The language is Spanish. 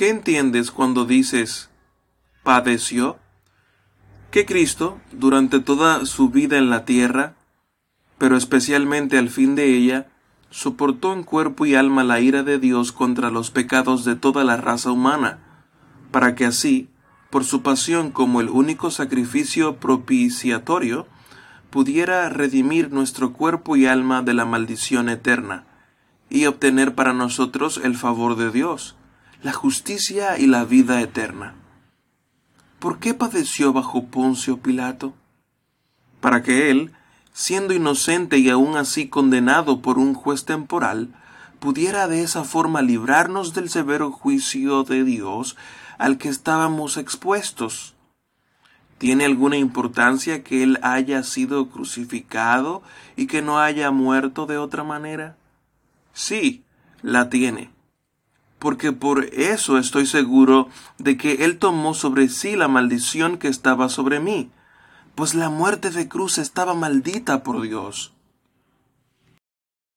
¿Qué entiendes cuando dices padeció? Que Cristo, durante toda su vida en la tierra, pero especialmente al fin de ella, soportó en cuerpo y alma la ira de Dios contra los pecados de toda la raza humana, para que así, por su pasión como el único sacrificio propiciatorio, pudiera redimir nuestro cuerpo y alma de la maldición eterna, y obtener para nosotros el favor de Dios, la justicia y la vida eterna. ¿Por qué padeció bajo Poncio Pilato? Para que él, siendo inocente y aún así condenado por un juez temporal, pudiera de esa forma librarnos del severo juicio de Dios al que estábamos expuestos. ¿Tiene alguna importancia que Él haya sido crucificado y que no haya muerto de otra manera? Sí, la tiene. Porque por eso estoy seguro de que Él tomó sobre sí la maldición que estaba sobre mí, pues la muerte de cruz estaba maldita por Dios.